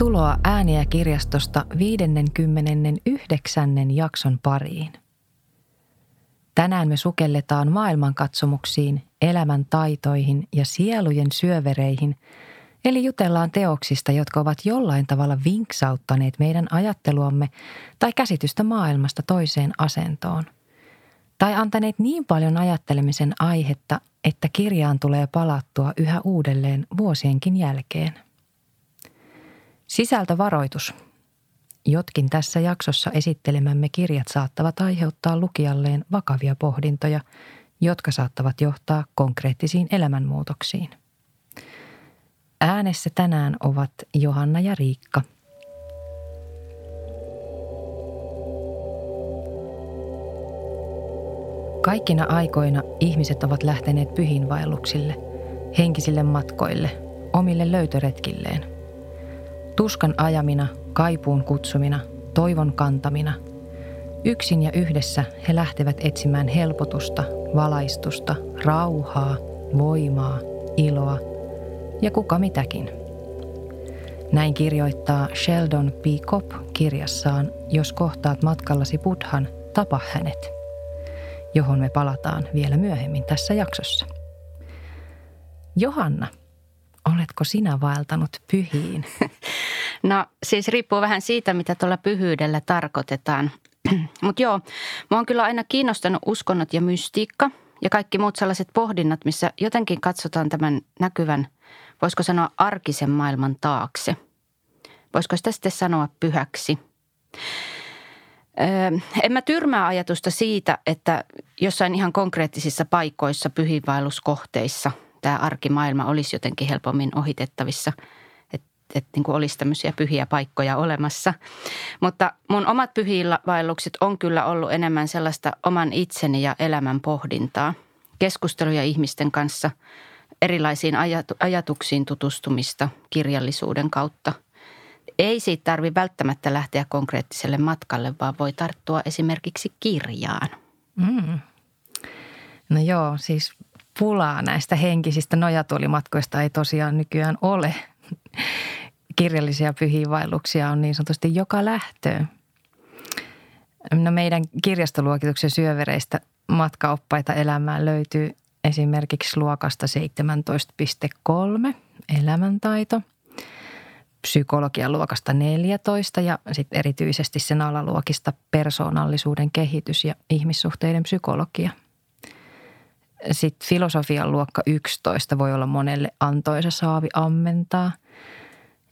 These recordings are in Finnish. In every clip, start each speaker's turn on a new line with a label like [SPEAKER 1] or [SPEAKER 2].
[SPEAKER 1] Tervetuloa ääniä kirjastosta 59. jakson pariin. Tänään me sukelletaan maailmankatsomuksiin, elämän taitoihin ja sielujen syövereihin, eli jutellaan teoksista, jotka ovat jollain tavalla vinksauttaneet meidän ajatteluamme tai käsitystä maailmasta toiseen asentoon. Tai antaneet niin paljon ajattelemisen aihetta, että kirjaan tulee palattua yhä uudelleen vuosienkin jälkeen – Sisältövaroitus. Jotkin tässä jaksossa esittelemämme kirjat saattavat aiheuttaa lukijalleen vakavia pohdintoja, jotka saattavat johtaa konkreettisiin elämänmuutoksiin. Äänessä tänään ovat Johanna ja Riikka. Kaikkina aikoina ihmiset ovat lähteneet pyhinvaelluksille, henkisille matkoille, omille löytöretkilleen – Tuskan ajamina, kaipuun kutsumina, toivon kantamina. Yksin ja yhdessä he lähtevät etsimään helpotusta, valaistusta, rauhaa, voimaa, iloa ja kuka mitäkin. Näin kirjoittaa Sheldon P. Kopp kirjassaan Jos kohtaat matkallasi Buddhan, tapa hänet, johon me palataan vielä myöhemmin tässä jaksossa. Johanna, oletko sinä vaeltanut pyhiin?
[SPEAKER 2] No siis riippuu vähän siitä, mitä tuolla pyhyydellä tarkoitetaan. Mutta joo, mä oon kyllä aina kiinnostanut uskonnot ja mystiikka ja kaikki muut sellaiset pohdinnat, missä jotenkin katsotaan tämän näkyvän, voisiko sanoa arkisen maailman taakse. Voisiko sitä sitten sanoa pyhäksi? Öö, en mä tyrmää ajatusta siitä, että jossain ihan konkreettisissa paikoissa, pyhiinvaelluskohteissa tämä arkimaailma olisi jotenkin helpommin ohitettavissa – että niin kuin olisi tämmöisiä pyhiä paikkoja olemassa. Mutta mun omat pyhiinvaellukset on kyllä ollut enemmän sellaista oman itseni ja elämän pohdintaa. Keskusteluja ihmisten kanssa, erilaisiin ajatuksiin tutustumista kirjallisuuden kautta. Ei siitä tarvi välttämättä lähteä konkreettiselle matkalle, vaan voi tarttua esimerkiksi kirjaan. Mm.
[SPEAKER 1] No joo, siis pulaa näistä henkisistä nojatuolimatkoista ei tosiaan nykyään ole kirjallisia pyhiinvaelluksia on niin sanotusti joka lähtöön. No meidän kirjastoluokituksen syövereistä matkaoppaita elämään löytyy esimerkiksi luokasta 17.3 elämäntaito, psykologian luokasta 14 ja sitten erityisesti sen alaluokista persoonallisuuden kehitys ja ihmissuhteiden psykologia. Sitten filosofian luokka 11 voi olla monelle antoisa saavi ammentaa –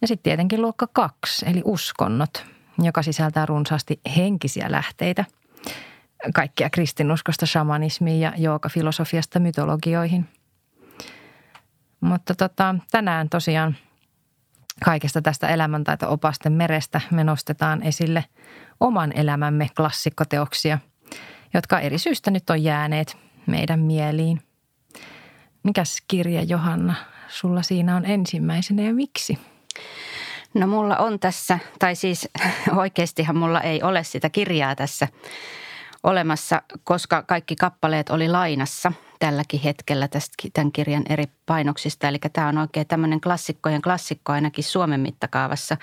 [SPEAKER 1] ja sitten tietenkin luokka kaksi, eli uskonnot, joka sisältää runsaasti henkisiä lähteitä. Kaikkia kristinuskosta shamanismiin ja joogafilosofiasta mytologioihin. Mutta tota, tänään tosiaan kaikesta tästä elämäntaito-opasten merestä me nostetaan esille oman elämämme klassikkoteoksia, jotka eri syystä nyt on jääneet meidän mieliin. Mikäs kirja Johanna sulla siinä on ensimmäisenä ja miksi?
[SPEAKER 2] No mulla on tässä, tai siis oikeastihan mulla ei ole sitä kirjaa tässä olemassa, koska kaikki kappaleet oli lainassa tälläkin hetkellä tästä, tämän kirjan eri painoksista. Eli tämä on oikein tämmöinen klassikkojen klassikko ainakin Suomen mittakaavassa.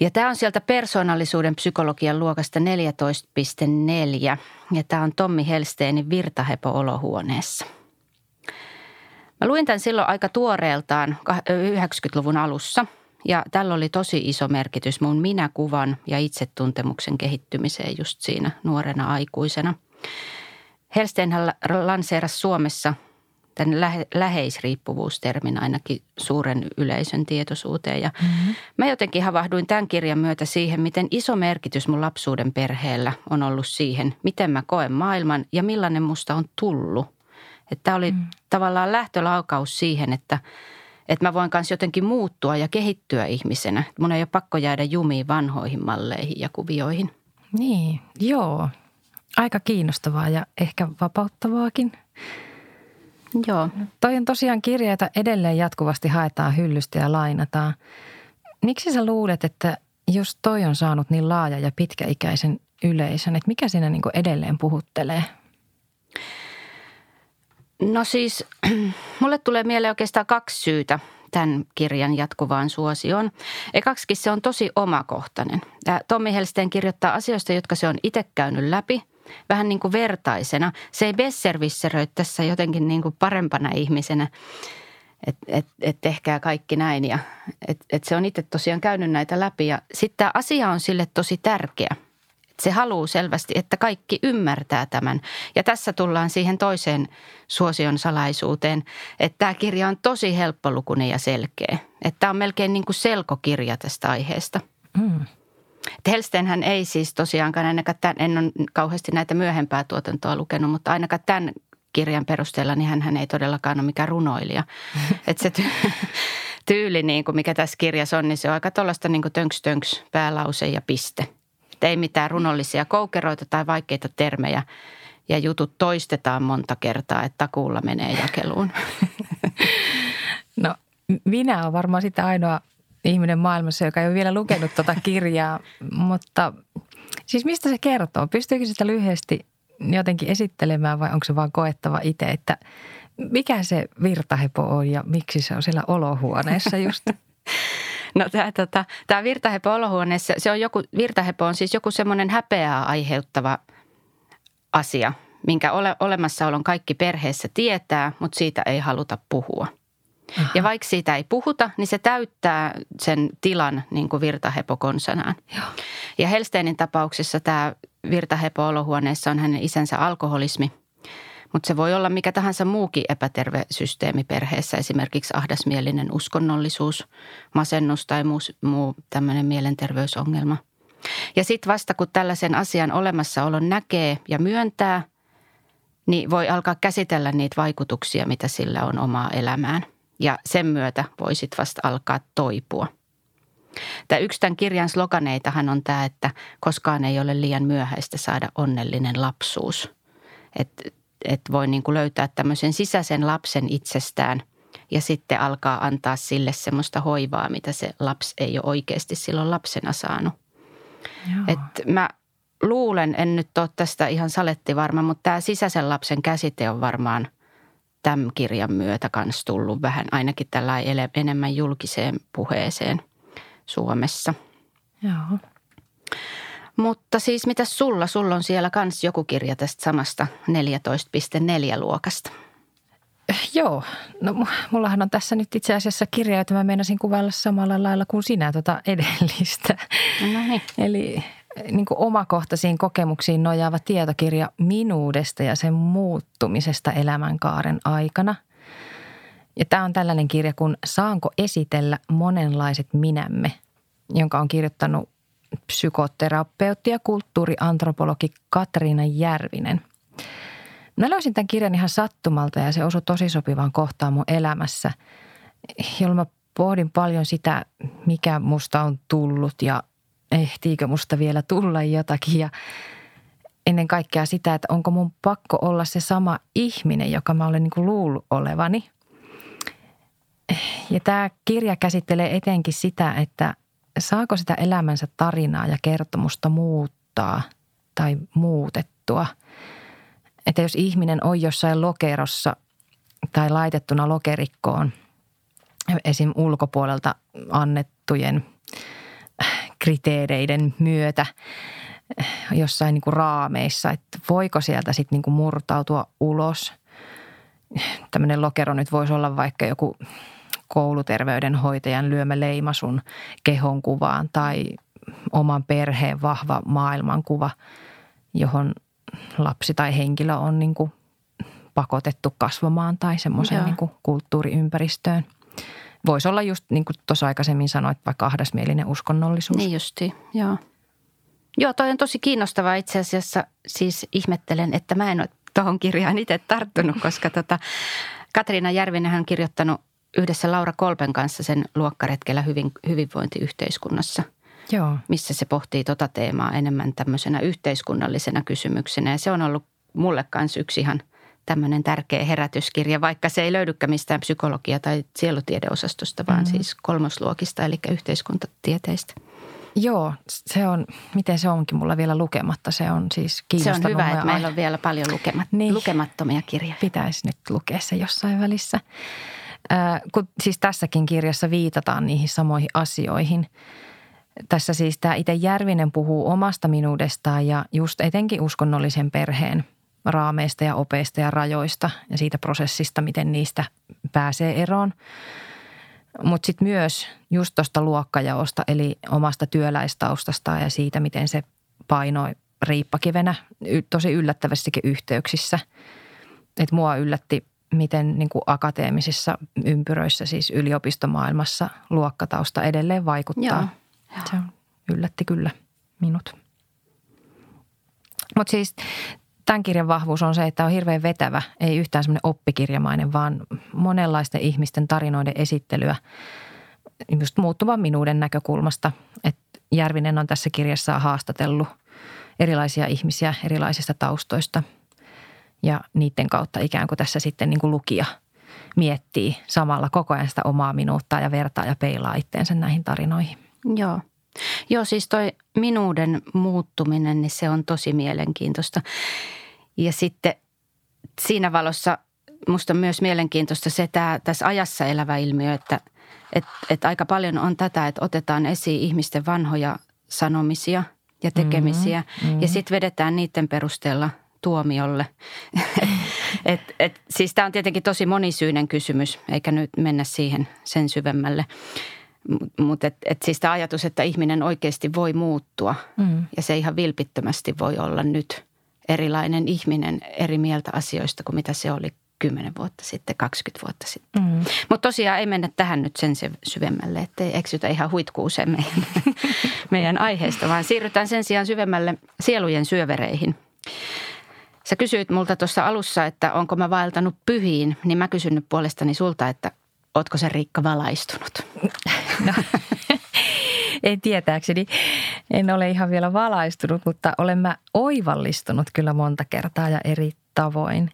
[SPEAKER 2] Ja tämä on sieltä persoonallisuuden psykologian luokasta 14.4 ja tämä on Tommi Helsteenin Virtahepo olohuoneessa. Mä luin tämän silloin aika tuoreeltaan 90-luvun alussa – ja tällä oli tosi iso merkitys mun minäkuvan ja itsetuntemuksen kehittymiseen just siinä nuorena aikuisena. Helsteenhän lanseerasi Suomessa tämän lähe, läheisriippuvuustermin ainakin suuren yleisön tietoisuuteen. Ja mm-hmm. mä jotenkin havahduin tämän kirjan myötä siihen, miten iso merkitys mun lapsuuden perheellä on ollut siihen, miten mä koen maailman ja millainen musta on tullut. Että tämä oli mm. tavallaan lähtölaukaus siihen, että – että mä voin myös jotenkin muuttua ja kehittyä ihmisenä. Mun ei ole pakko jäädä jumiin vanhoihin malleihin ja kuvioihin.
[SPEAKER 1] Niin, joo. Aika kiinnostavaa ja ehkä vapauttavaakin.
[SPEAKER 2] Joo.
[SPEAKER 1] Toi on tosiaan kirja, jota edelleen jatkuvasti haetaan hyllystä ja lainataan. Miksi sä luulet, että jos toi on saanut niin laaja ja pitkäikäisen yleisön, että mikä siinä niin edelleen puhuttelee?
[SPEAKER 2] No siis mulle tulee mieleen oikeastaan kaksi syytä tämän kirjan jatkuvaan suosioon. Ekaksikin se on tosi omakohtainen. Tommi Helsteen kirjoittaa asioista, jotka se on itse käynyt läpi, vähän niin kuin vertaisena. Se ei besservisseröi tässä jotenkin niin kuin parempana ihmisenä, että et, et tehkää kaikki näin. Ja et, et se on itse tosiaan käynyt näitä läpi ja sitten tämä asia on sille tosi tärkeä – se haluaa selvästi, että kaikki ymmärtää tämän. Ja tässä tullaan siihen toiseen suosion salaisuuteen, että tämä kirja on tosi helppolukuinen ja selkeä. Että tämä on melkein niin kuin selkokirja tästä aiheesta. Mm. Helsteenhän ei siis tosiaankaan, ainakaan tämän, en ole kauheasti näitä myöhempää tuotantoa lukenut, mutta ainakaan tämän kirjan perusteella, niin hän ei todellakaan ole mikään runoilija. Että se tyyli, niin kuin mikä tässä kirjassa on, niin se on aika tuollaista niin tönks tönks päälause ja piste – että ei mitään runollisia koukeroita tai vaikeita termejä ja jutut toistetaan monta kertaa, että takuulla menee jakeluun.
[SPEAKER 1] No minä olen varmaan sitä ainoa ihminen maailmassa, joka ei ole vielä lukenut tuota kirjaa, mutta siis mistä se kertoo? Pystyykö sitä lyhyesti jotenkin esittelemään vai onko se vaan koettava itse, että mikä se virtahepo on ja miksi se on siellä olohuoneessa just?
[SPEAKER 2] No tämä, tota, tämä virtahepo olohuoneessa, se on joku, virtahepo on siis joku semmoinen häpeää aiheuttava asia, minkä ole, olemassaolon kaikki perheessä tietää, mutta siitä ei haluta puhua. Aha. Ja vaikka siitä ei puhuta, niin se täyttää sen tilan niin kuin virtahepo konsanaan. Joo. Ja Helsteinin tapauksessa tämä virtahepo olohuoneessa on hänen isänsä alkoholismi – mutta se voi olla mikä tahansa muukin epäterve systeemi perheessä, esimerkiksi ahdasmielinen uskonnollisuus, masennus tai muu, muu tämmöinen mielenterveysongelma. Ja sitten vasta kun tällaisen asian olemassaolon näkee ja myöntää, niin voi alkaa käsitellä niitä vaikutuksia, mitä sillä on omaa elämään. Ja sen myötä voi sitten vasta alkaa toipua. Tämä yksi tämän kirjan sloganeitahan on tämä, että koskaan ei ole liian myöhäistä saada onnellinen lapsuus. Että että voi niin kuin löytää tämmöisen sisäisen lapsen itsestään ja sitten alkaa antaa sille semmoista hoivaa, mitä se lapsi ei ole oikeasti silloin lapsena saanut. Et mä luulen, en nyt ole tästä ihan saletti varma, mutta tämä sisäisen lapsen käsite on varmaan tämän kirjan myötä kanssa tullut vähän ainakin tällä enemmän julkiseen puheeseen Suomessa.
[SPEAKER 1] Joo.
[SPEAKER 2] Mutta siis mitä sulla? Sulla on siellä kans joku kirja tästä samasta 14.4 luokasta.
[SPEAKER 1] Joo, no mullahan on tässä nyt itse asiassa kirja, jota mä meinasin kuvailla samalla lailla kuin sinä tuota edellistä.
[SPEAKER 2] No niin.
[SPEAKER 1] Eli niin kuin omakohtaisiin kokemuksiin nojaava tietokirja minuudesta ja sen muuttumisesta elämänkaaren aikana. Ja tämä on tällainen kirja kuin Saanko esitellä monenlaiset minämme, jonka on kirjoittanut psykoterapeutti ja kulttuuriantropologi Katriina Järvinen. Mä löysin tämän kirjan ihan sattumalta ja se osui tosi sopivaan kohtaan mun elämässä, jolloin mä pohdin paljon sitä, mikä musta on tullut ja ehtiikö musta vielä tulla jotakin ja ennen kaikkea sitä, että onko mun pakko olla se sama ihminen, joka mä olen niin kuin luullut olevani. Ja tämä kirja käsittelee etenkin sitä, että saako sitä elämänsä tarinaa ja kertomusta muuttaa tai muutettua. Että jos ihminen on jossain lokerossa tai laitettuna lokerikkoon esim. ulkopuolelta annettujen kriteereiden myötä jossain niin kuin raameissa, että voiko sieltä sitten niin kuin murtautua ulos. Tämmöinen lokero nyt voisi olla vaikka joku kouluterveydenhoitajan lyömä leima sun kehon kuvaan tai oman perheen vahva maailmankuva, johon lapsi tai henkilö on niin kuin pakotettu kasvamaan tai semmoiseen niin kulttuuriympäristöön. Voisi olla just niin kuin tuossa aikaisemmin sanoit, vaikka ahdasmielinen uskonnollisuus.
[SPEAKER 2] Niin justi, joo. Joo, toi on tosi kiinnostavaa itse asiassa. Siis ihmettelen, että mä en ole tuohon kirjaan itse tarttunut, koska tota, Katriina Järvinen on kirjoittanut yhdessä Laura Kolpen kanssa sen luokkaretkellä hyvin, hyvinvointiyhteiskunnassa.
[SPEAKER 1] Joo.
[SPEAKER 2] Missä se pohtii tota teemaa enemmän tämmöisenä yhteiskunnallisena kysymyksenä. Ja se on ollut mulle kanssa yksi ihan tämmöinen tärkeä herätyskirja, vaikka se ei löydykään mistään psykologia- tai sielutiedeosastosta, vaan mm-hmm. siis kolmosluokista, eli yhteiskuntatieteistä.
[SPEAKER 1] Joo, se on, miten se onkin mulla vielä lukematta. Se on siis kiinnostanut.
[SPEAKER 2] Se on hyvä, että meillä on vielä paljon lukemat, niin, lukemattomia kirjoja.
[SPEAKER 1] Pitäisi nyt lukea se jossain välissä. kun siis tässäkin kirjassa viitataan niihin samoihin asioihin. Tässä siis tämä itse Järvinen puhuu omasta minuudestaan ja just etenkin uskonnollisen perheen raameista ja opeista ja rajoista ja siitä prosessista, miten niistä pääsee eroon. Mutta sitten myös just tuosta luokkajaosta eli omasta työläistaustasta ja siitä, miten se painoi riippakivenä tosi yllättävästikin yhteyksissä. Että mua yllätti, miten niin kuin akateemisissa ympyröissä, siis yliopistomaailmassa luokkatausta edelleen vaikuttaa. Joo. Se yllätti kyllä minut. Mutta siis tämän kirjan vahvuus on se, että on hirveän vetävä, ei yhtään semmoinen oppikirjamainen, vaan monenlaisten ihmisten tarinoiden esittelyä just muuttuvan minuuden näkökulmasta. Että Järvinen on tässä kirjassa haastatellut erilaisia ihmisiä erilaisista taustoista ja niiden kautta ikään kuin tässä sitten niin kuin lukija miettii samalla koko ajan sitä omaa minuuttaa ja vertaa ja peilaa itteensä näihin tarinoihin.
[SPEAKER 2] Joo. Joo, siis toi minuuden muuttuminen, niin se on tosi mielenkiintoista. Ja sitten siinä valossa musta on myös mielenkiintoista se tämä, tässä ajassa elävä ilmiö, että et, et aika paljon on tätä, että otetaan esiin ihmisten vanhoja sanomisia ja tekemisiä mm-hmm, mm-hmm. ja sitten vedetään niiden perusteella tuomiolle. et, et, siis tämä on tietenkin tosi monisyinen kysymys, eikä nyt mennä siihen sen syvemmälle. Mutta et, et siis tämä ajatus, että ihminen oikeasti voi muuttua mm. ja se ihan vilpittömästi voi olla nyt erilainen ihminen eri mieltä asioista kuin mitä se oli 10 vuotta sitten, 20 vuotta sitten. Mm. Mutta tosiaan ei mennä tähän nyt sen syvemmälle, ettei eksytä ihan huitkuuseen meidän, meidän aiheesta, vaan siirrytään sen sijaan syvemmälle sielujen syövereihin. Sä kysyit multa tuossa alussa, että onko mä vaeltanut pyhiin, niin mä kysyn nyt puolestani sulta, että ootko se Riikka valaistunut?
[SPEAKER 1] No, ei tietääkseni. En ole ihan vielä valaistunut, mutta olen mä oivallistunut kyllä monta kertaa ja eri tavoin.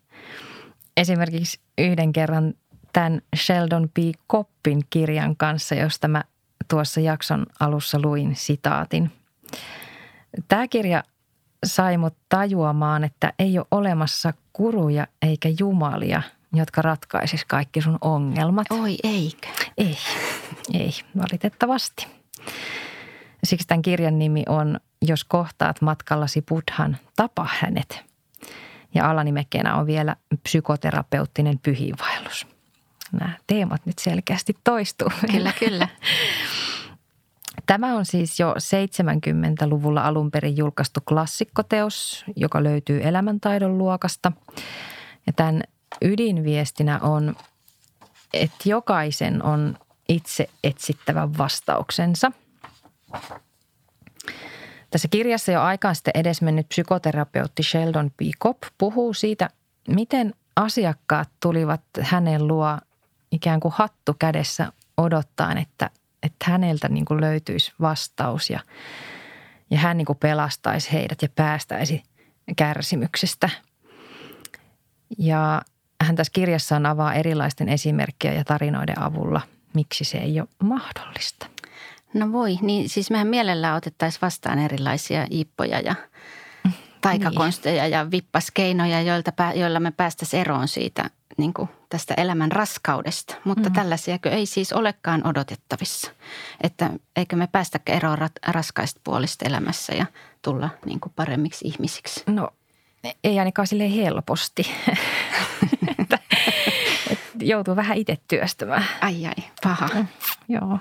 [SPEAKER 1] Esimerkiksi yhden kerran tämän Sheldon P. Koppin kirjan kanssa, josta mä tuossa jakson alussa luin sitaatin. Tämä kirja sai mut tajuamaan, että ei ole olemassa kuruja eikä jumalia, jotka ratkaisis kaikki sun ongelmat.
[SPEAKER 2] Oi eikö?
[SPEAKER 1] Ei, ei, valitettavasti. Siksi tämän kirjan nimi on Jos kohtaat matkallasi Buddhan, tapa hänet. Ja alanimekkeenä on vielä psykoterapeuttinen pyhiinvaellus. Nämä teemat nyt selkeästi toistuu.
[SPEAKER 2] Kyllä, kyllä.
[SPEAKER 1] Tämä on siis jo 70-luvulla alun perin julkaistu klassikkoteos, joka löytyy elämäntaidon luokasta. Ja tämän ydinviestinä on, että jokaisen on itse etsittävä vastauksensa. Tässä kirjassa jo aikaan sitten edesmennyt psykoterapeutti Sheldon P. Kopp puhuu siitä, miten asiakkaat tulivat hänen luo ikään kuin hattu kädessä odottaen, että, että häneltä niin kuin löytyisi vastaus ja, ja hän niin kuin pelastaisi heidät ja päästäisi kärsimyksestä. Ja hän tässä kirjassaan avaa erilaisten esimerkkejä ja tarinoiden avulla, miksi se ei ole mahdollista.
[SPEAKER 2] No voi, niin siis mehän mielellään otettaisiin vastaan erilaisia iippoja ja taikakonsteja niin. ja vippaskeinoja, joilta, joilla me päästäisiin eroon siitä niin kuin tästä elämän raskaudesta. Mutta mm. tällaisiakö ei siis olekaan odotettavissa. Että eikö me päästä eroon raskaista puolista elämässä ja tulla niin kuin paremmiksi ihmisiksi?
[SPEAKER 1] No ei ainakaan sille helposti. joutuu vähän itse työstämään.
[SPEAKER 2] Ai ai, paha. Mm,
[SPEAKER 1] joo.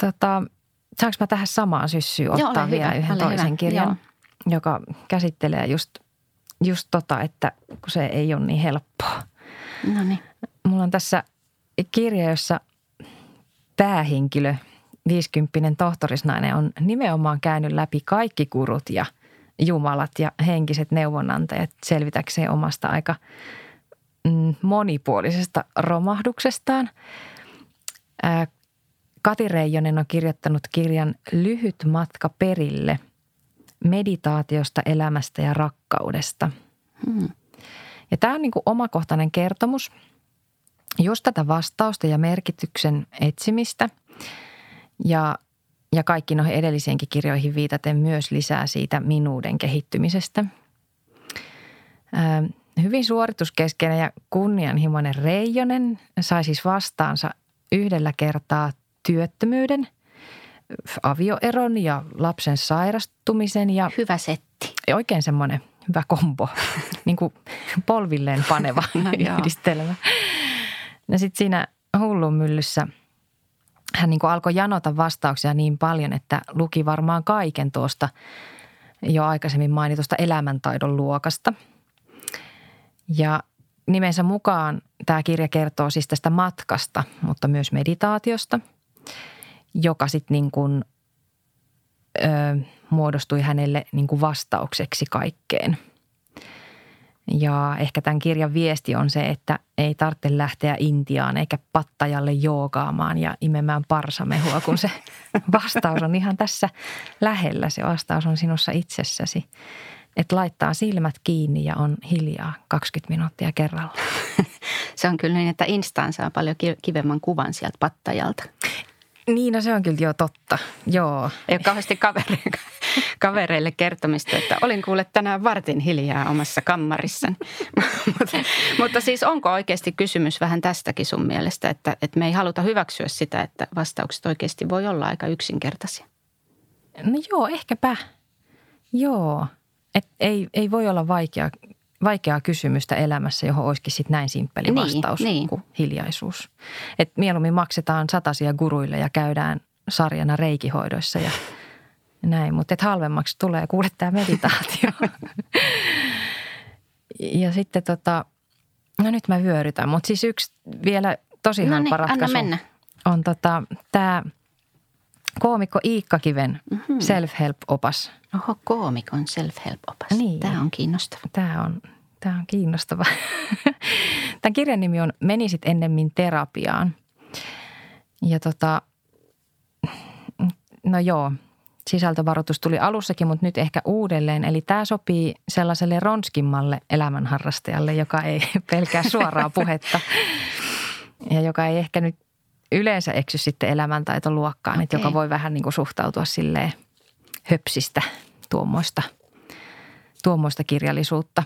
[SPEAKER 1] Tota, saanko mä tähän samaan syssyyn ottaa Joo, vielä hyvä, yhden toisen hyvä. kirjan, Joo. joka käsittelee just, just tota, että kun se ei ole niin helppoa.
[SPEAKER 2] No niin.
[SPEAKER 1] Mulla on tässä kirja, jossa päähenkilö, 50 tohtorisnainen, on nimenomaan käynyt läpi kaikki kurut ja jumalat ja henkiset neuvonantajat selvitäkseen omasta aika monipuolisesta romahduksestaan. Kati Reijonen on kirjoittanut kirjan Lyhyt matka perille meditaatiosta, elämästä ja rakkaudesta. Hmm. Ja tämä on niin kuin omakohtainen kertomus just tätä vastausta ja merkityksen etsimistä. Ja, ja kaikki noihin edellisiinkin kirjoihin viitaten myös lisää siitä minuuden kehittymisestä. Hyvin suorituskeskeinen ja kunnianhimoinen Reijonen sai siis vastaansa yhdellä kertaa työttömyyden, avioeron ja lapsen sairastumisen ja
[SPEAKER 2] Hyvä setti.
[SPEAKER 1] oikein semmoinen hyvä kombo, niin kuin polvilleen paneva
[SPEAKER 2] No
[SPEAKER 1] yhdistelmä. No sitten siinä hullun myllyssä hän niin alkoi janota vastauksia niin paljon, että luki varmaan kaiken tuosta jo aikaisemmin mainitusta elämäntaidon luokasta. Ja nimensä mukaan tämä kirja kertoo siis tästä matkasta, mutta myös meditaatiosta, joka sitten niin kuin, ö, muodostui hänelle niin kuin vastaukseksi kaikkeen. Ja ehkä tämän kirjan viesti on se, että ei tarvitse lähteä Intiaan eikä pattajalle joogaamaan ja imemään parsamehua, kun se vastaus on ihan tässä lähellä. Se vastaus on sinussa itsessäsi. Että laittaa silmät kiinni ja on hiljaa 20 minuuttia kerralla.
[SPEAKER 2] Se on kyllä niin, että Instaan saa paljon ki- kivemman kuvan sieltä pattajalta.
[SPEAKER 1] Niin, no se on kyllä jo totta. Joo.
[SPEAKER 2] Ei ole kauheasti kavereille, kavereille kertomista, että olin kuule tänään vartin hiljaa omassa kammarissani. mutta, mutta siis onko oikeasti kysymys vähän tästäkin sun mielestä, että, että me ei haluta hyväksyä sitä, että vastaukset oikeasti voi olla aika yksinkertaisia?
[SPEAKER 1] No joo, ehkäpä. Joo. Et ei, ei voi olla vaikea, vaikeaa kysymystä elämässä, johon olisikin sit näin simppeli
[SPEAKER 2] Niin,
[SPEAKER 1] vastaus
[SPEAKER 2] niin.
[SPEAKER 1] kuin hiljaisuus. Et mieluummin maksetaan satasia guruille ja käydään sarjana reikihoidoissa ja näin. Mutta halvemmaksi tulee kuule tämä meditaatio. ja sitten tota, no nyt mä vyörytän. Mutta siis yksi vielä tosi
[SPEAKER 2] No
[SPEAKER 1] halpa
[SPEAKER 2] niin,
[SPEAKER 1] ratkaisu
[SPEAKER 2] mennä.
[SPEAKER 1] on tota, tämä koomikko Iikka Kiven
[SPEAKER 2] Mhm.
[SPEAKER 1] self-help-opas –
[SPEAKER 2] Oho, koomikon self-help-opas.
[SPEAKER 1] Niin.
[SPEAKER 2] Tämä on kiinnostava.
[SPEAKER 1] Tämä on, tämä on kiinnostava. Tämän kirjan nimi on Menisit ennemmin terapiaan. Ja tota, no joo, sisältövaroitus tuli alussakin, mutta nyt ehkä uudelleen. Eli tämä sopii sellaiselle ronskimmalle elämänharrastajalle, joka ei pelkää suoraa puhetta ja joka ei ehkä nyt yleensä eksy sitten elämäntaitoluokkaan, okay. että joka voi vähän niin kuin suhtautua silleen höpsistä tuommoista, tuommoista kirjallisuutta.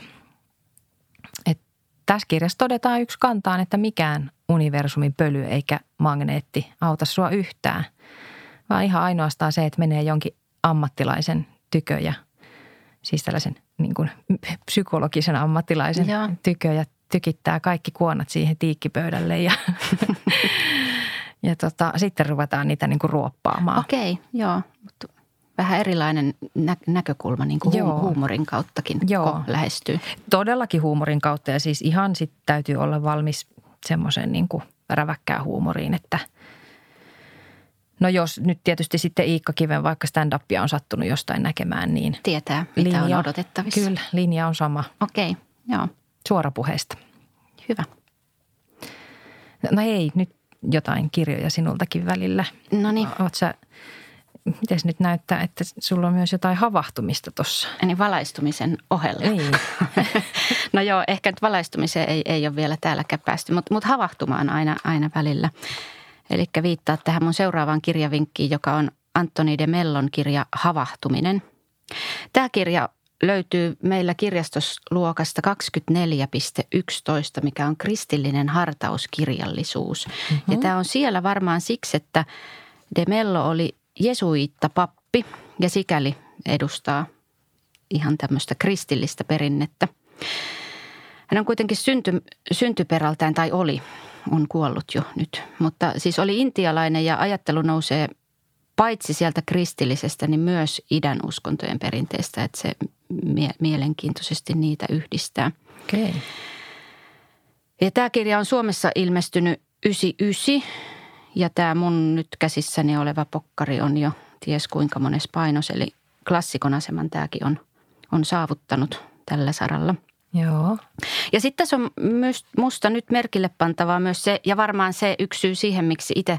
[SPEAKER 1] Et tässä kirjassa todetaan yksi kantaan, että mikään universumin pöly eikä magneetti auta sua yhtään, vaan ihan ainoastaan se, että menee jonkin ammattilaisen tykö ja siis tällaisen niin kuin psykologisen ammattilaisen
[SPEAKER 2] Joo.
[SPEAKER 1] tykö ja tykittää kaikki kuonat siihen tiikkipöydälle ja, ja tota, sitten ruvetaan niitä niin kuin ruoppaamaan.
[SPEAKER 2] Okei, joo. Mutta vähän erilainen nä- näkökulma niin kuin
[SPEAKER 1] Joo.
[SPEAKER 2] hu- huumorin kauttakin
[SPEAKER 1] Joo.
[SPEAKER 2] lähestyy.
[SPEAKER 1] Todellakin huumorin kautta ja siis ihan sit täytyy olla valmis semmoiseen niin kuin räväkkään huumoriin, että no jos nyt tietysti sitten Iikka Kiven vaikka stand-upia on sattunut jostain näkemään, niin
[SPEAKER 2] Tietää, mitä on
[SPEAKER 1] linja,
[SPEAKER 2] odotettavissa.
[SPEAKER 1] Kyllä, linja on sama
[SPEAKER 2] Okei, joo.
[SPEAKER 1] suorapuheesta.
[SPEAKER 2] Hyvä.
[SPEAKER 1] No ei, nyt jotain kirjoja sinultakin välillä.
[SPEAKER 2] No niin,
[SPEAKER 1] sä, miten nyt näyttää, että sulla on myös jotain havahtumista tuossa?
[SPEAKER 2] niin valaistumisen ohella.
[SPEAKER 1] Niin.
[SPEAKER 2] No joo, ehkä nyt valaistumiseen ei, ei ole vielä täälläkään päästy, mutta, mutta havahtumaan aina, aina välillä. Eli viittaa tähän mun seuraavaan kirjavinkkiin, joka on Antoni de Mellon kirja Havahtuminen. Tämä kirja löytyy meillä kirjastosluokasta 24.11, mikä on kristillinen hartauskirjallisuus. Mm-hmm. Ja tämä on siellä varmaan siksi, että de Mello oli jesuitta pappi ja sikäli edustaa ihan tämmöistä kristillistä perinnettä. Hän on kuitenkin synty, syntyperältään, tai oli, on kuollut jo nyt, mutta siis oli intialainen ja ajattelu nousee paitsi sieltä kristillisestä, niin myös idän uskontojen perinteestä, että se mie- mielenkiintoisesti niitä yhdistää.
[SPEAKER 1] Okei. Okay.
[SPEAKER 2] Ja tämä kirja on Suomessa ilmestynyt 99 ja tämä mun nyt käsissäni oleva pokkari on jo ties kuinka mones painos, eli klassikon aseman tämäkin on, on saavuttanut tällä saralla.
[SPEAKER 1] Joo.
[SPEAKER 2] Ja sitten tässä on myös musta nyt merkille pantavaa myös se, ja varmaan se yksi syy siihen, miksi itse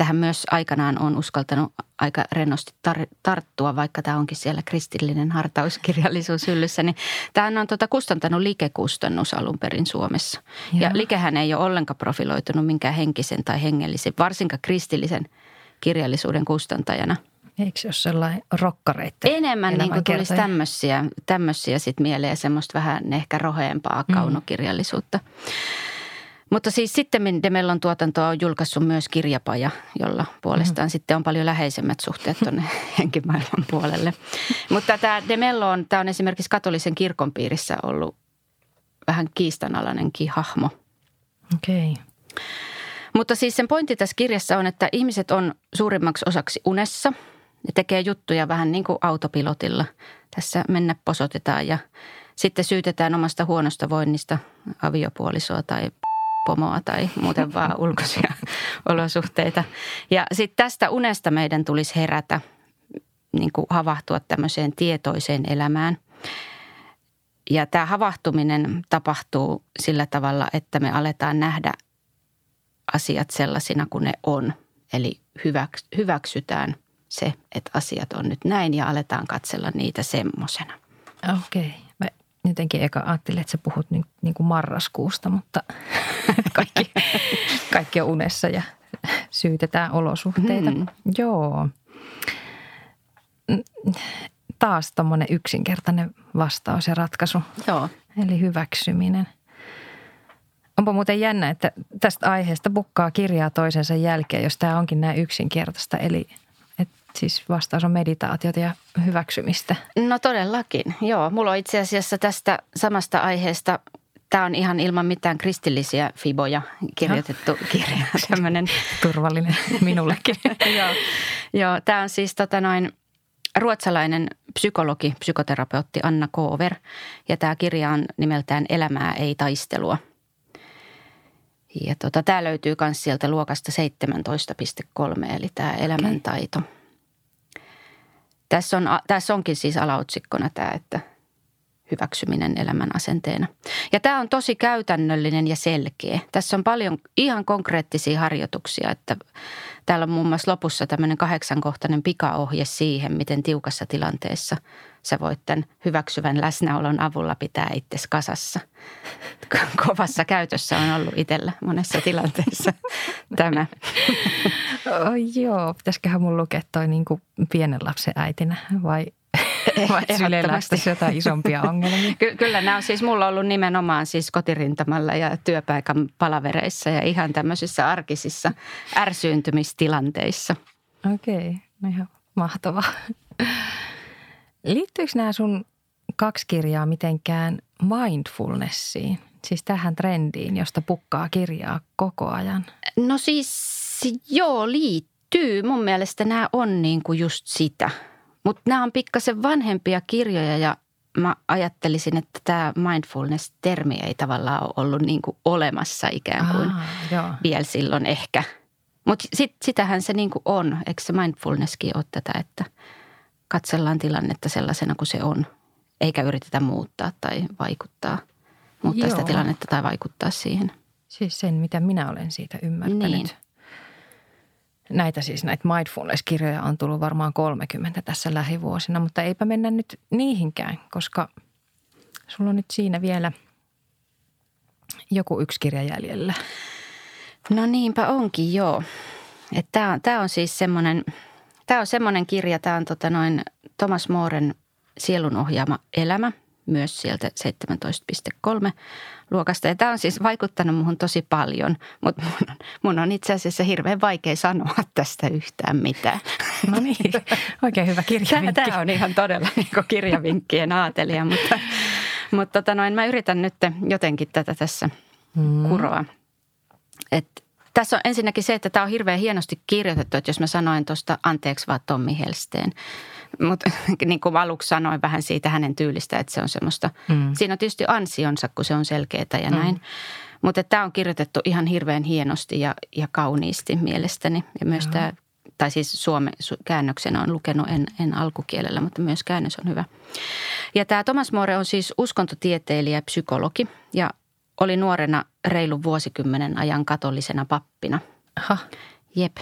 [SPEAKER 2] tähän myös aikanaan on uskaltanut aika rennosti tar- tarttua, vaikka tämä onkin siellä kristillinen hartauskirjallisuus hyllyssä, niin tämähän on tota kustantanut Like-kustannus alun perin Suomessa. Ja. Likehän ei ole ollenkaan profiloitunut minkään henkisen tai hengellisen, varsinkaan kristillisen kirjallisuuden kustantajana.
[SPEAKER 1] Eikö se ole sellainen rokkareitten
[SPEAKER 2] Enemmän niin kuin tulisi tämmöisiä, tämmöisiä sit mieleen, semmoista vähän ehkä roheampaa
[SPEAKER 1] Mm.
[SPEAKER 2] Mutta siis sitten Demellon tuotantoa on julkaissut myös kirjapaja, jolla puolestaan mm. sitten on paljon läheisemmät suhteet tuonne henkimaailman puolelle. Mutta tämä Demello on, tämä on esimerkiksi katolisen kirkon piirissä ollut vähän kiistanalainenkin hahmo.
[SPEAKER 1] Okei. Okay.
[SPEAKER 2] Mutta siis sen pointti tässä kirjassa on, että ihmiset on suurimmaksi osaksi unessa. Ne tekee juttuja vähän niin kuin autopilotilla. Tässä mennä posotetaan ja sitten syytetään omasta huonosta voinnista aviopuolisoa tai pomoa tai muuten vaan ulkoisia olosuhteita. Ja sitten tästä unesta meidän tulisi herätä, niin kuin havahtua tämmöiseen tietoiseen elämään. Ja tämä havahtuminen tapahtuu sillä tavalla, että me aletaan nähdä asiat sellaisina kuin ne on. Eli hyväks, hyväksytään se, että asiat on nyt näin ja aletaan katsella niitä semmosena.
[SPEAKER 1] Okei. Okay. Jotenkin eka ajattelin, että sä puhut niin, niin kuin marraskuusta, mutta kaikki, kaikki on unessa ja syytetään olosuhteita.
[SPEAKER 2] Mm.
[SPEAKER 1] Joo. Taas tommonen yksinkertainen vastaus ja ratkaisu,
[SPEAKER 2] Joo.
[SPEAKER 1] eli hyväksyminen. Onpa muuten jännä, että tästä aiheesta bukkaa kirjaa toisensa jälkeen, jos tämä onkin näin yksinkertaista. Eli siis vastaus on meditaatiota ja hyväksymistä.
[SPEAKER 2] No todellakin, joo. Mulla on itse asiassa tästä samasta aiheesta, tämä on ihan ilman mitään kristillisiä fiboja kirjoitettu kirja. Tämmöinen,
[SPEAKER 1] Turvallinen minullekin.
[SPEAKER 2] joo, joo tämä on siis tota noin, ruotsalainen psykologi, psykoterapeutti Anna Koover. Ja tämä kirja on nimeltään Elämää ei taistelua. Ja tota, tämä löytyy myös sieltä luokasta 17.3, eli tämä elämäntaito. Tässä, on, tässä onkin siis alaotsikkona tämä, että hyväksyminen elämän asenteena. Ja tämä on tosi käytännöllinen ja selkeä. Tässä on paljon ihan konkreettisia harjoituksia, että täällä on muun muassa lopussa tämmöinen kahdeksankohtainen pikaohje siihen, miten tiukassa tilanteessa sä voit tämän hyväksyvän läsnäolon avulla pitää itsesi kasassa. Kovassa käytössä on ollut itsellä monessa tilanteessa tämä.
[SPEAKER 1] Oh, joo, pitäisiköhän mun lukea toi niin kuin pienen lapsen äitinä vai, vai sylelästä jotain isompia ongelmia?
[SPEAKER 2] Ky- kyllä nämä on siis, mulla ollut nimenomaan siis kotirintamalla ja työpaikan palavereissa ja ihan tämmöisissä arkisissa ärsyyntymistilanteissa.
[SPEAKER 1] Okei, okay, no ihan mahtavaa. Liittyykö nämä sun kaksi kirjaa mitenkään mindfulnessiin? Siis tähän trendiin, josta pukkaa kirjaa koko ajan.
[SPEAKER 2] No siis joo, liittyy. Mun mielestä nämä on niin kuin just sitä. Mutta nämä on pikkasen vanhempia kirjoja ja mä ajattelisin, että tämä mindfulness-termi ei tavallaan ole ollut niin kuin olemassa ikään kuin
[SPEAKER 1] Aa, joo.
[SPEAKER 2] vielä silloin ehkä. Mutta sit, sitähän se niin kuin on. Eikö se mindfulnesskin ole tätä, että katsellaan tilannetta sellaisena kuin se on, eikä yritetä muuttaa tai vaikuttaa, muuttaa Joo. sitä tilannetta tai vaikuttaa siihen.
[SPEAKER 1] Siis sen, mitä minä olen siitä ymmärtänyt.
[SPEAKER 2] Niin.
[SPEAKER 1] Näitä siis, näitä mindfulness-kirjoja on tullut varmaan 30 tässä lähivuosina, mutta eipä mennä nyt niihinkään, koska sulla on nyt siinä vielä joku yksi kirja jäljellä.
[SPEAKER 2] No niinpä onkin, joo. Tämä on, tää on siis semmoinen, tämä on semmoinen kirja, tämä on tota noin Thomas Mooren sielun ohjaama elämä, myös sieltä 17.3 luokasta. Ja tämä on siis vaikuttanut muhun tosi paljon, mutta mun on, mun on itse asiassa hirveän vaikea sanoa tästä yhtään mitään.
[SPEAKER 1] No niin, oikein hyvä kirjavinkki.
[SPEAKER 2] Tämä on ihan todella niin kirjavinkkien aatelija, mutta, mutta tota noin, mä yritän nyt jotenkin tätä tässä
[SPEAKER 1] Mm.
[SPEAKER 2] kuroa. Et tässä on ensinnäkin se, että tämä on hirveän hienosti kirjoitettu, että jos mä sanoin tuosta anteeksi vaan Tommi Helsteen. Mutta niin kuin aluksi sanoin vähän siitä hänen tyylistä, että se on semmoista,
[SPEAKER 1] Mm.
[SPEAKER 2] siinä on tietysti ansionsa, kun se on selkeätä ja näin. Mm. Mutta tämä on kirjoitettu ihan hirveän hienosti ja, ja kauniisti mielestäni. Ja myös
[SPEAKER 1] Joo.
[SPEAKER 2] tämä, tai siis suomen su- käännöksen on lukenut en, en alkukielellä, mutta myös käännös on hyvä. Ja tämä Thomas More on siis uskontotieteilijä ja psykologi ja oli nuorena reilun vuosikymmenen ajan katolisena pappina.
[SPEAKER 1] Aha,
[SPEAKER 2] Jep.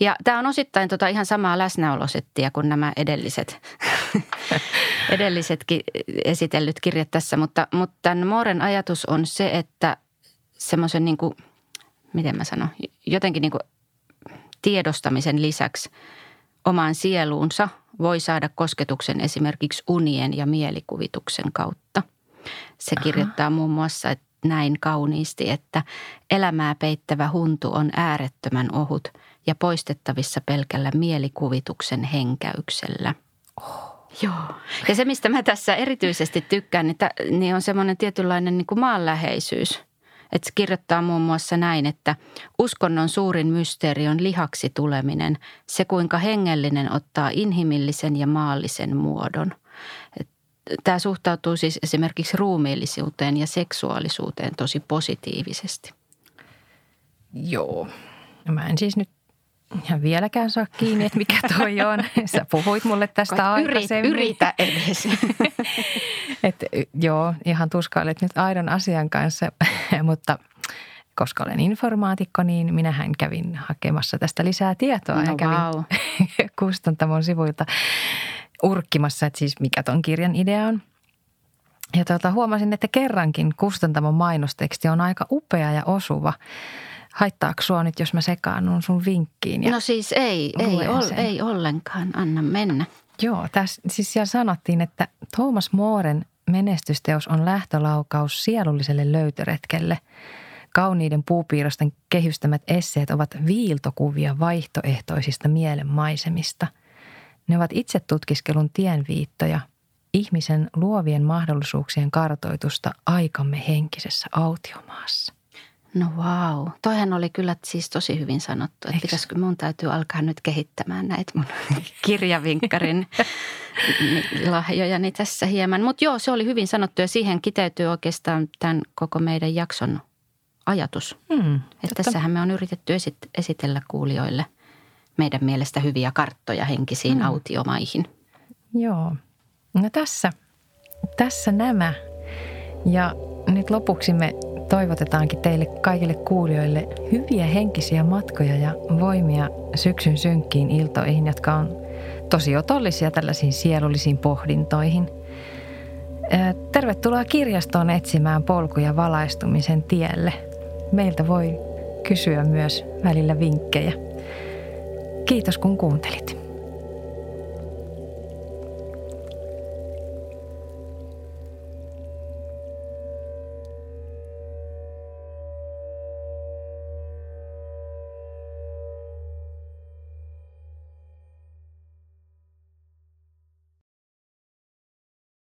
[SPEAKER 2] Ja tämä on osittain tota ihan samaa läsnäolosettia kuin nämä edelliset, edellisetkin esitellyt kirjat tässä, mutta, mutta tämän Mooren ajatus on se, että semmoisen niin kuin, miten mä sanon, jotenkin niin kuin tiedostamisen lisäksi omaan sieluunsa voi saada kosketuksen esimerkiksi unien ja mielikuvituksen kautta. Se kirjoittaa Aha. muun muassa että näin kauniisti, että elämää peittävä huntu on äärettömän ohut ja poistettavissa pelkällä mielikuvituksen henkäyksellä. Oh. Joo. Ja se, mistä mä tässä erityisesti tykkään, niin, niin on semmoinen tietynlainen niin kuin maanläheisyys. Että se kirjoittaa muun muassa näin, että uskonnon suurin mysteeri on lihaksi tuleminen, se kuinka hengellinen ottaa inhimillisen ja maallisen muodon. Tämä suhtautuu siis esimerkiksi ruumiillisuuteen ja seksuaalisuuteen tosi positiivisesti.
[SPEAKER 1] Joo. No mä en siis nyt ihan vieläkään saa kiinni, että mikä toi on. Sä puhuit mulle tästä Koet aikaisemmin.
[SPEAKER 2] Yritä edes.
[SPEAKER 1] Et, joo, ihan tuskailet nyt aidon asian kanssa, mutta koska olen informaatikko, niin minähän kävin hakemassa tästä lisää tietoa.
[SPEAKER 2] No, ja kävin wow.
[SPEAKER 1] kustantamon sivuilta urkkimassa, että siis mikä ton kirjan idea on. Ja tuota, huomasin, että kerrankin kustantamon mainosteksti on aika upea ja osuva haittaako sua nyt, jos mä sekaannun sun vinkkiin?
[SPEAKER 2] Ja no siis ei, ei, ol, ei ollenkaan, anna mennä.
[SPEAKER 1] Joo, tässä siis siellä sanottiin, että Thomas Mooren menestysteos on lähtölaukaus sielulliselle löytöretkelle. Kauniiden puupiirrosten kehystämät esseet ovat viiltokuvia vaihtoehtoisista mielenmaisemista. Ne ovat itse tutkiskelun tienviittoja, ihmisen luovien mahdollisuuksien kartoitusta aikamme henkisessä autiomaassa.
[SPEAKER 2] No wow. Toihan oli kyllä siis tosi hyvin sanottu, että pitäisikö mun täytyy alkaa nyt kehittämään näitä mun kirjavinkkarin lahjojani tässä hieman. Mutta joo, se oli hyvin sanottu ja siihen kiteytyy oikeastaan tämän koko meidän jakson ajatus. Hmm, että tässähän me on yritetty esit- esitellä kuulijoille meidän mielestä hyviä karttoja henkisiin hmm. autiomaihin.
[SPEAKER 1] Joo. No tässä, tässä nämä. Ja nyt lopuksi me toivotetaankin teille kaikille kuulijoille hyviä henkisiä matkoja ja voimia syksyn synkkiin iltoihin, jotka on tosi otollisia tällaisiin sielullisiin pohdintoihin. Tervetuloa kirjastoon etsimään polkuja valaistumisen tielle. Meiltä voi kysyä myös välillä vinkkejä. Kiitos kun kuuntelit.